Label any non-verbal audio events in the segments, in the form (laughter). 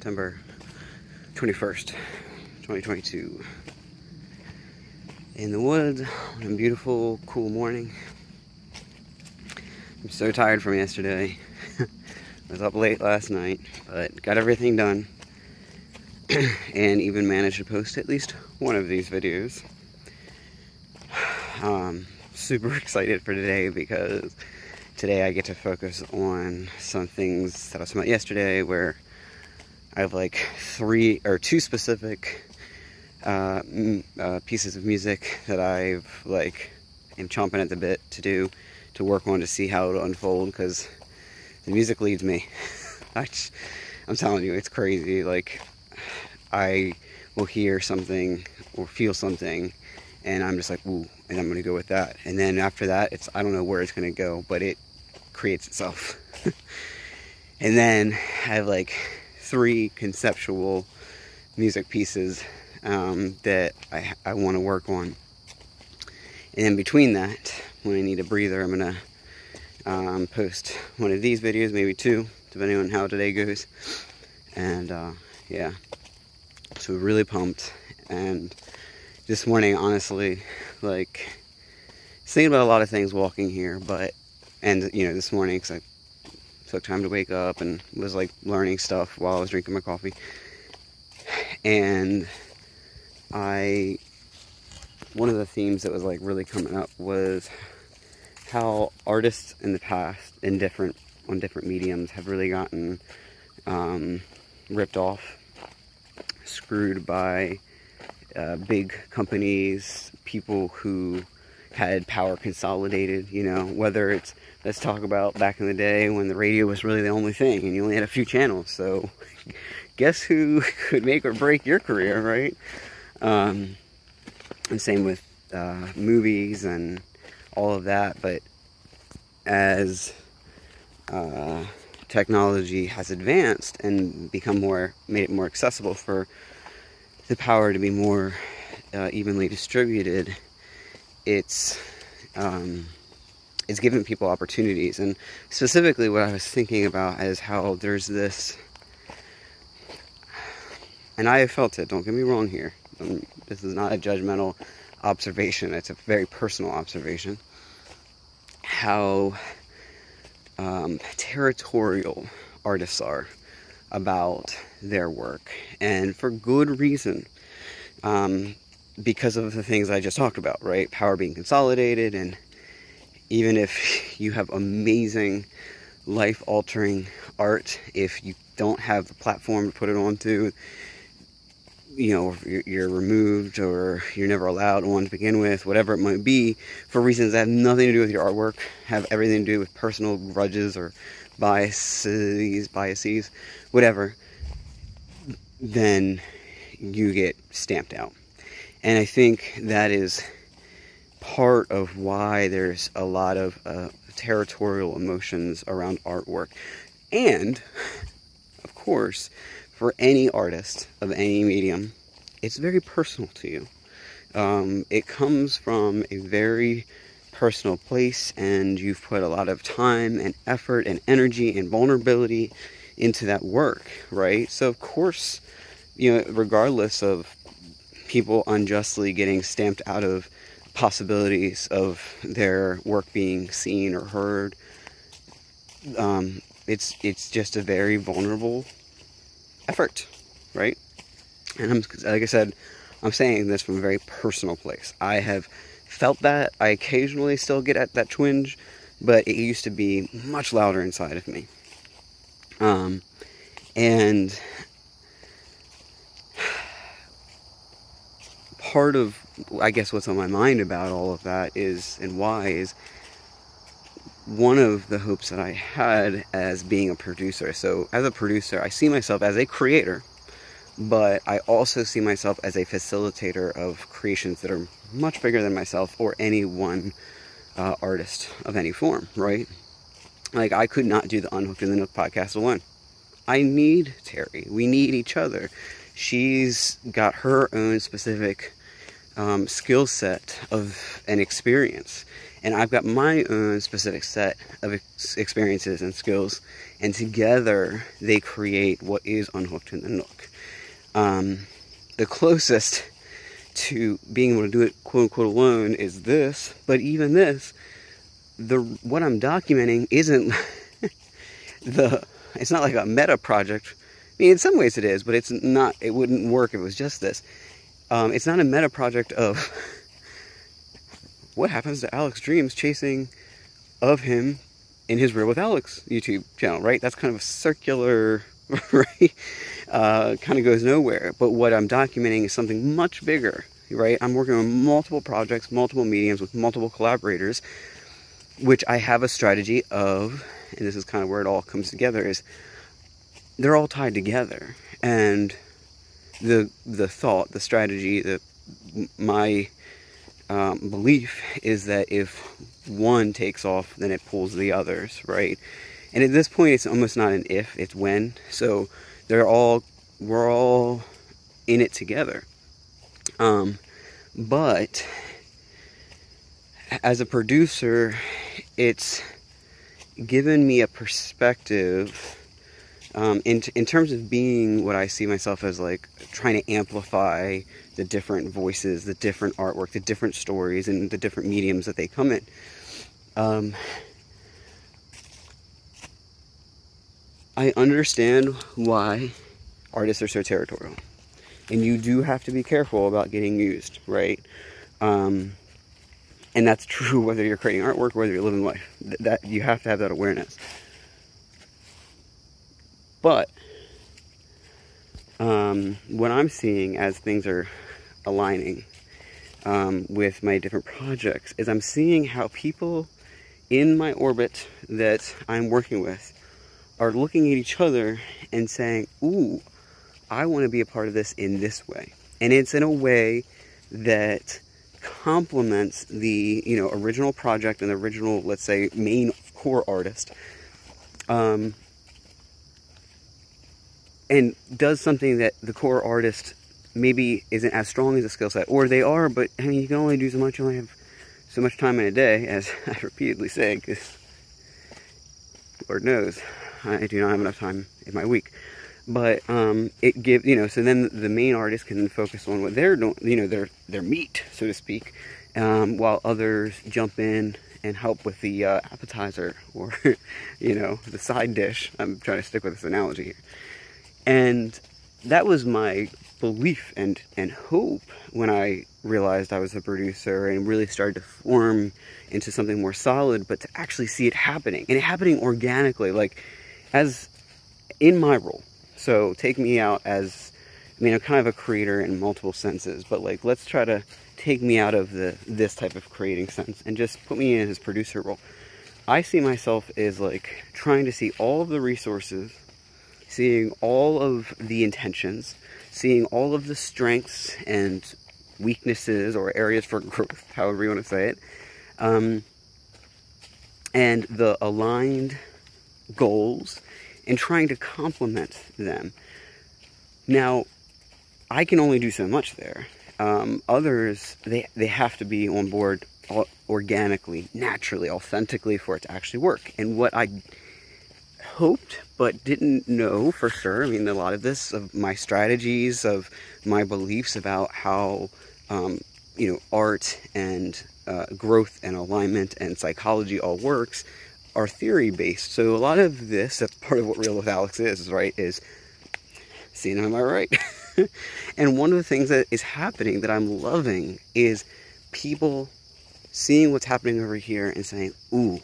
September 21st, 2022. In the woods on a beautiful, cool morning. I'm so tired from yesterday. (laughs) I was up late last night, but got everything done. (clears throat) and even managed to post at least one of these videos. (sighs) Um, super (laughs) excited for today because today I get to focus on some things that I about yesterday where I have like three or two specific uh, uh, pieces of music that I've like am chomping at the bit to do to work on to see how it'll unfold because the music leads me. (laughs) I just, I'm telling you, it's crazy. Like I will hear something or feel something and I'm just like, ooh, and I'm gonna go with that. And then after that, it's I don't know where it's gonna go, but it creates itself. (laughs) and then I have like three conceptual music pieces um, that I, I want to work on. And in between that, when I need a breather, I'm gonna um, post one of these videos, maybe two, depending on how today goes. And uh, yeah, so really pumped. And this morning, honestly, like thinking about a lot of things walking here, but and you know this morning because I took time to wake up and was like learning stuff while I was drinking my coffee. And I, one of the themes that was like really coming up was how artists in the past, in different, on different mediums, have really gotten um, ripped off, screwed by uh, big companies, people who had power consolidated, you know, whether it's let's talk about back in the day when the radio was really the only thing and you only had a few channels. So, (laughs) guess who (laughs) could make or break your career, right? Um, and same with uh, movies and all of that. But as uh, technology has advanced and become more, made it more accessible for the power to be more uh, evenly distributed, it's um, it's giving people opportunities. And specifically, what I was thinking about is how there's this, and I have felt it. Don't get me wrong here. Um, this is not a judgmental observation. It's a very personal observation. How um, territorial artists are about their work, and for good reason. Um, because of the things I just talked about, right? Power being consolidated, and even if (laughs) you have amazing, life altering art, if you don't have the platform to put it onto, you know, you're removed or you're never allowed on to begin with, whatever it might be, for reasons that have nothing to do with your artwork, have everything to do with personal grudges or biases, biases, whatever, then you get stamped out. And I think that is part of why there's a lot of uh, territorial emotions around artwork. And, of course, for any artist of any medium, it's very personal to you. Um, it comes from a very personal place, and you've put a lot of time and effort and energy and vulnerability into that work, right? So, of course, you know, regardless of people unjustly getting stamped out of possibilities of their work being seen or heard. Um, it's it's just a very vulnerable effort, right? And I'm like I said, I'm saying this from a very personal place. I have felt that. I occasionally still get at that twinge, but it used to be much louder inside of me. Um, and part of, I guess, what's on my mind about all of that is, and why, is one of the hopes that I had as being a producer. So, as a producer, I see myself as a creator, but I also see myself as a facilitator of creations that are much bigger than myself or any one uh, artist of any form, right? Like, I could not do the Unhooked in the Nook podcast alone. I need Terry. We need each other. She's got her own specific um, skill set of an experience. and I've got my own specific set of ex- experiences and skills, and together they create what is Unhooked in the Nook. Um, the closest to being able to do it quote unquote alone is this, but even this, the what I'm documenting isn't (laughs) the it's not like a meta project. I mean, in some ways it is, but it's not. It wouldn't work if it was just this. Um, it's not a meta project of (laughs) what happens to Alex Dreams chasing of him in his Real with Alex YouTube channel, right? That's kind of a circular, (laughs) right? Uh, kind of goes nowhere. But what I'm documenting is something much bigger, right? I'm working on multiple projects, multiple mediums with multiple collaborators, which I have a strategy of, and this is kind of where it all comes together, is they're all tied together. And the the thought, the strategy, the my um, belief is that if one takes off, then it pulls the others, right? And at this point, it's almost not an if, it's when. So they're all we're all in it together. Um, but as a producer, it's given me a perspective um, in, in terms of being what I see myself as like trying to amplify the different voices, the different artwork, the different stories, and the different mediums that they come in. Um, I understand why artists are so territorial. And you do have to be careful about getting used, right? Um, and that's (laughs) true whether you're creating artwork, whether you're living life. That you have to have that awareness. But um, what I'm seeing as things are aligning um, with my different projects is I'm seeing how people in my orbit that I'm working with are looking at each other and saying, Ooh, I want to be a part of this in this way. And it's in a way that complements the you know original project and the original, let's say, main core artist. Um, and does something that the core artist maybe isn't as strong as a skill set, or they are, but I mean, you can only do so much. You only have so much time in a day, as (laughs) I repeatedly say, because Lord knows I do not have enough time in my week. But um, it gives you know, so then the main artist can focus on what they're doing, you know, their their meat, so to speak, um, while others jump in and help with the uh, appetizer or (laughs) you know the side dish. I'm trying to stick with this analogy here. And that was my belief and, and hope when I realized I was a producer and really started to form into something more solid, but to actually see it happening and it happening organically, like as in my role. So take me out as, I mean, I'm kind of a creator in multiple senses, but like, let's try to take me out of the this type of creating sense and just put me in his producer role. I see myself as like trying to see all of the resources seeing all of the intentions, seeing all of the strengths and weaknesses or areas for (laughs) growth, however you want to say it, um, and the aligned goals, and trying to complement them. Now, I can only do so much there. Um, others, they, they have to be on board organically, naturally, authentically for it to actually work. And what I hoped but didn't know for sure. I mean, a lot of this of my strategies, of my beliefs about how um, you know art and uh, growth and alignment and psychology all works are theory based. So a lot of this, that's part of what Real with Alex is, right? Is seeing am I right? (laughs) and one of the things that is happening that I'm loving is people seeing what's happening over here and saying, "Ooh,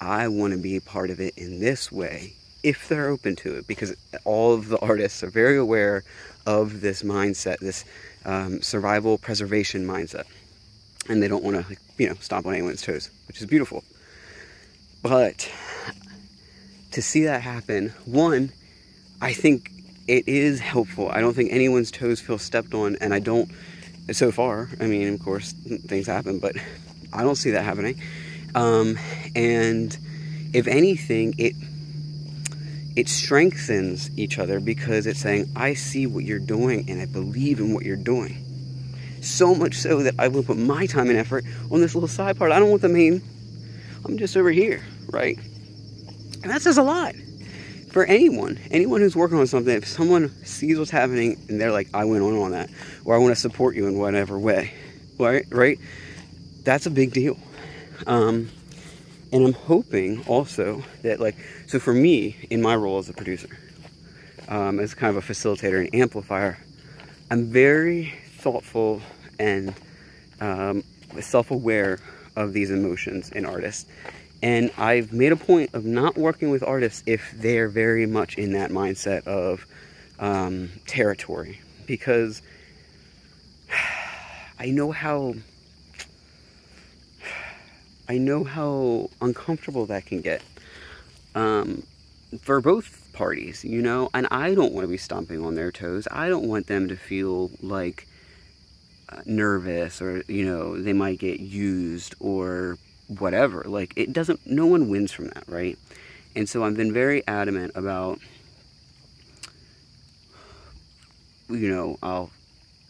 I want to be a part of it in this way if they're open to it because all of the artists are very aware of this mindset this um, survival preservation mindset. And they don't want to you know stomp on anyone's toes which is beautiful. But to see that happen one i think it is helpful. I don't think anyone's toes feel stepped on and i don't so far i mean of course things happen but i don't see that happening um, and if anything, it it strengthens each other because it's saying, I see what you're doing and I believe in what you're doing. So much so that I will put my time and effort on this little side part. I don't want the main. I'm just over here, right? And that says a lot for anyone, anyone who's working on something. If someone sees what's happening and they're like, I went on on that, or I want to support you in whatever way, right? Right? That's a big deal. Um, and I'm hoping also that, like, so for me, in my role as a producer, um, as kind of a facilitator and amplifier, I'm very thoughtful and um, self aware of these emotions in artists. And I've made a point of not working with artists if they're very much in that mindset of um, territory because (sighs) I know how I know how uncomfortable that can get um, for both parties, you know. And I don't want to be stomping on their toes. I don't want them to feel like uh, nervous or you know they might get used or whatever. Like it doesn't. No one wins from that, right? And so I've been very adamant about you know I'll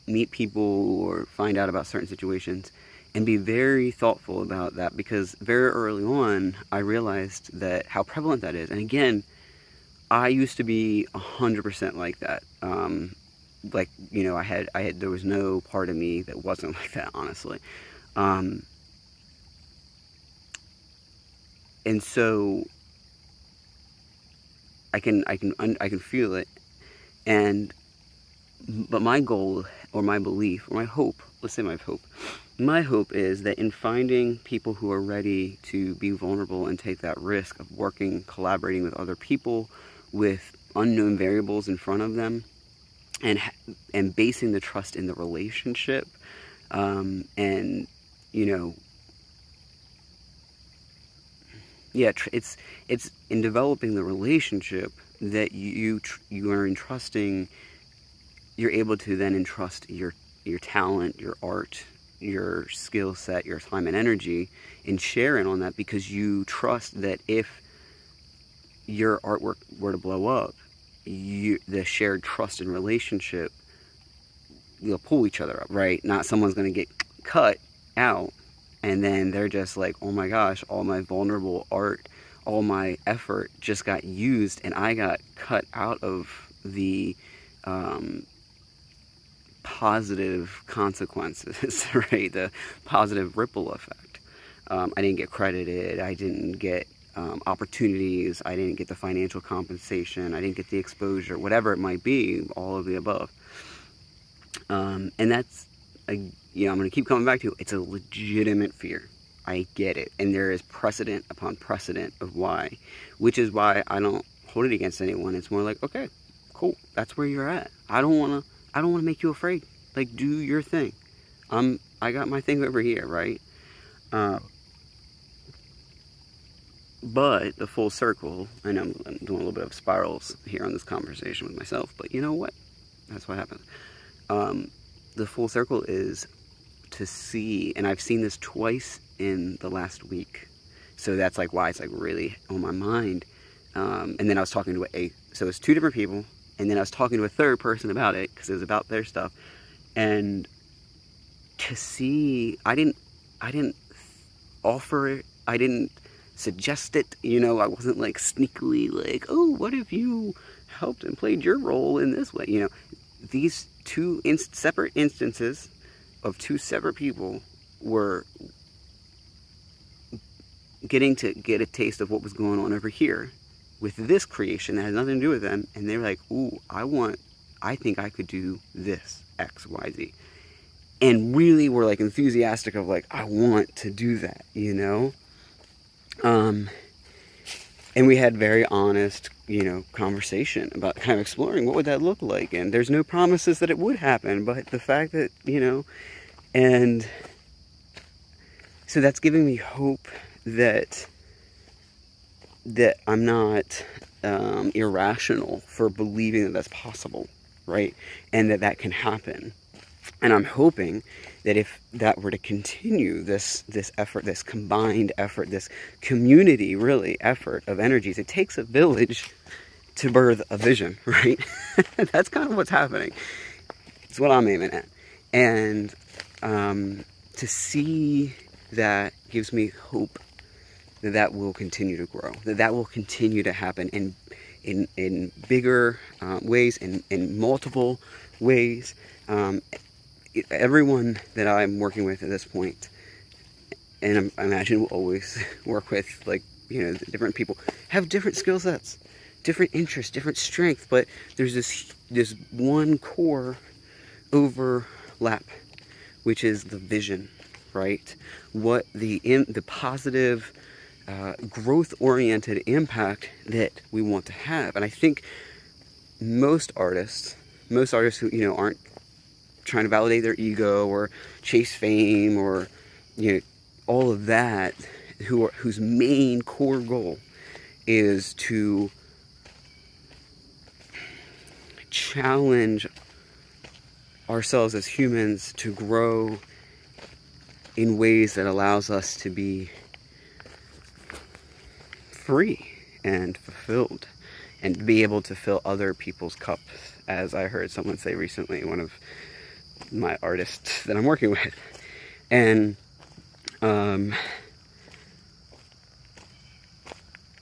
meet people or find out about certain situations and be very thoughtful about that because very early on I realized that how prevalent that is. And again, I used to be hundred percent like that. Um, like you know, I had I had there was no part of me that wasn't (laughs) like that, honestly. Um, and so I can I can I can feel it, and but my goal or my belief or my hope, let's say my hope, my hope is that in finding people who are ready to be vulnerable and take that risk of working, collaborating with other people, with unknown variables in front of them, and and basing the trust in the relationship, um, and you know, yeah, it's it's in developing the relationship that you you are entrusting. You're able to then entrust your your talent, your art, your skill set, your time and energy in sharing on that because you trust that if your artwork were to blow up, you the shared trust and relationship you'll pull each other up, right? Not someone's gonna get cut out and then they're just like, oh my gosh, all my vulnerable art, all my effort just got used and I got cut out of the um, positive consequences, (laughs) right? The positive ripple effect. Um, I didn't get credited. I didn't get um, opportunities. I didn't get the financial compensation. I didn't get the exposure, whatever it might be, all of the above. Um, and that's, a, you know, I'm going to keep coming back to it. it's a legitimate fear. I get it. And there is precedent upon precedent of why, which is why I don't hold it against anyone. It's more like, okay, cool. That's where you're at. I don't want to I don't want to make you afraid. Like, do your thing. I'm, I got my thing over here, right? Uh, but the full circle, I know I'm, doing a little bit of spirals here on this conversation with myself, but you know what? That's what happens. Um, the full circle is to see, and I've seen this twice in the last week. So that's like why it's like really on my mind. Um, and then I was talking to a, so it's two different people and then I was talking to a third person about it because it was about their stuff, and to see, I didn't, I didn't offer it, I didn't suggest it, you know, I wasn't like sneakily like, oh, what if you helped and played your role in this way, you know, these two inst- separate instances of two separate people were getting to get a taste of what was going on over here with this creation that has nothing to do with them, and they're like, "Ooh, I want, I think I could do this X, Y, Z," and really were like enthusiastic of like, "I want to do that," you know. Um, and we had very honest, you know, conversation about (laughs) kind of exploring what would that look like, and there's no promises that it would happen, but the fact that you know, and so that's giving me hope that that I'm not um, irrational for believing that that's possible, right? And that that can happen. And I'm hoping that if that were to continue this this effort, this combined effort, this community really effort of energies, it takes a village to birth a vision, (laughs) right? (laughs) that's kind of what's happening. It's what I'm aiming at. And um, to see that gives me hope that that will continue to grow, that that will continue to happen in in in bigger um, ways, in in multiple ways. Um, everyone that I'm working with at this point, and I imagine will always (laughs) work with like you know different people, have different skill sets, different interests, different strength, but there's this this one core overlap, which is the vision, right? What the the positive uh, growth-oriented impact that we want to have. And I think most artists, most artists who you know aren't trying to validate their ego or chase fame or you know all of that, who are, whose main core goal is to challenge ourselves as humans to grow in ways that allows us to be free and fulfilled and be able to fill other people's cups as i heard someone say recently one of my artists that i'm working with and um,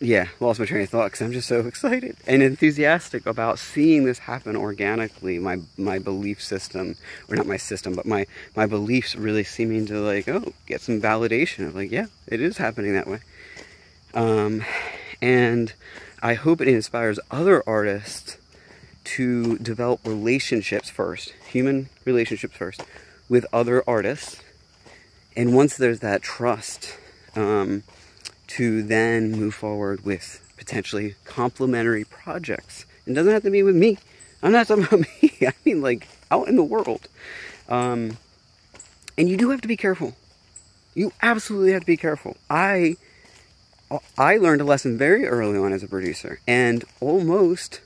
yeah, lost my train of thought because I'm just so (laughs) excited and enthusiastic about seeing this happen organically. My my belief system, or not my system, but my my beliefs really seeming to like, oh, get some validation of like, yeah, it is happening that way. Um, and I hope it inspires other artists to develop relationships first, human relationships first, with other artists. And once there's that trust, um, to then move forward with potentially complementary projects. It doesn't have to be with me. I'm not talking (laughs) about me. I mean, like out in the world. Um, and you do have to be careful. You absolutely have to be careful. I I learned a lesson very early on as a producer, and almost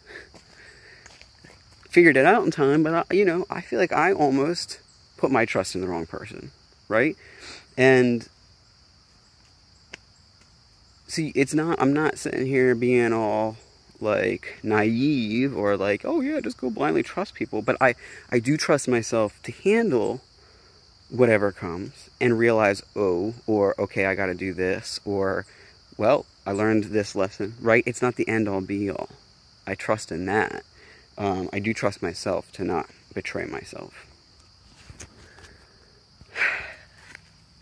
figured it out in time. But I, you know, I feel like I almost put my trust in the wrong person, right? And see, it's not, I'm not sitting here being all like naive or like, oh yeah, just go blindly trust people. But I, I do trust myself to handle whatever comes and realize, oh, or okay, I got to do this, or well, I learned this lesson, right? It's not the end all be all. I trust in that. Um, I do trust myself to not betray myself. (sighs)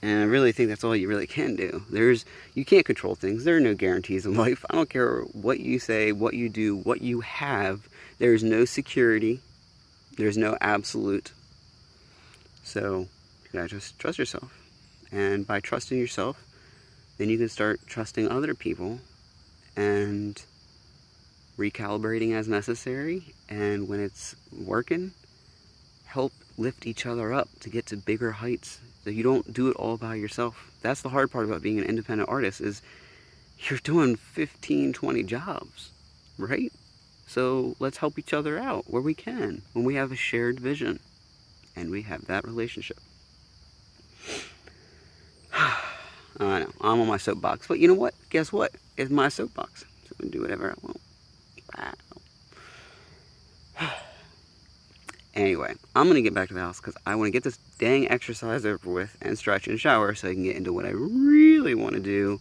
And I really think that's all you really can do. There's you can't control things. There are no guarantees in (laughs) life. I don't care what you say, what you do, what you have. There is no security. There's no absolute. So you gotta just trust yourself. And by trusting yourself, then you can start trusting other people and recalibrating as necessary. And when it's working, help lift each other up to get to bigger heights so you don't do it all by yourself. That's the hard part about being an independent artist is you're doing 15, 20 jobs, right? So let's help each other out where we can when we have a shared vision and we have that relationship. I know, I'm on my soapbox, but you know what? Guess what? It's my soapbox. So I can do whatever I want. Wow. (sighs) Anyway, I'm going to get back to the house because I want to get this dang exercise over with and stretch and shower so I can get into what I really want to do,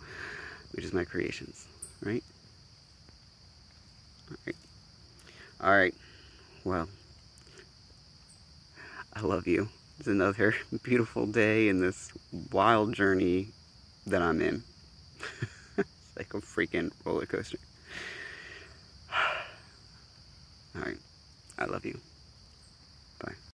which is my creations, right? Alright. Alright. Well, I love you. It's another (laughs) beautiful day in this wild journey that I'm in. (laughs) it's like a freaking roller coaster. (sighs) Alright. I love you.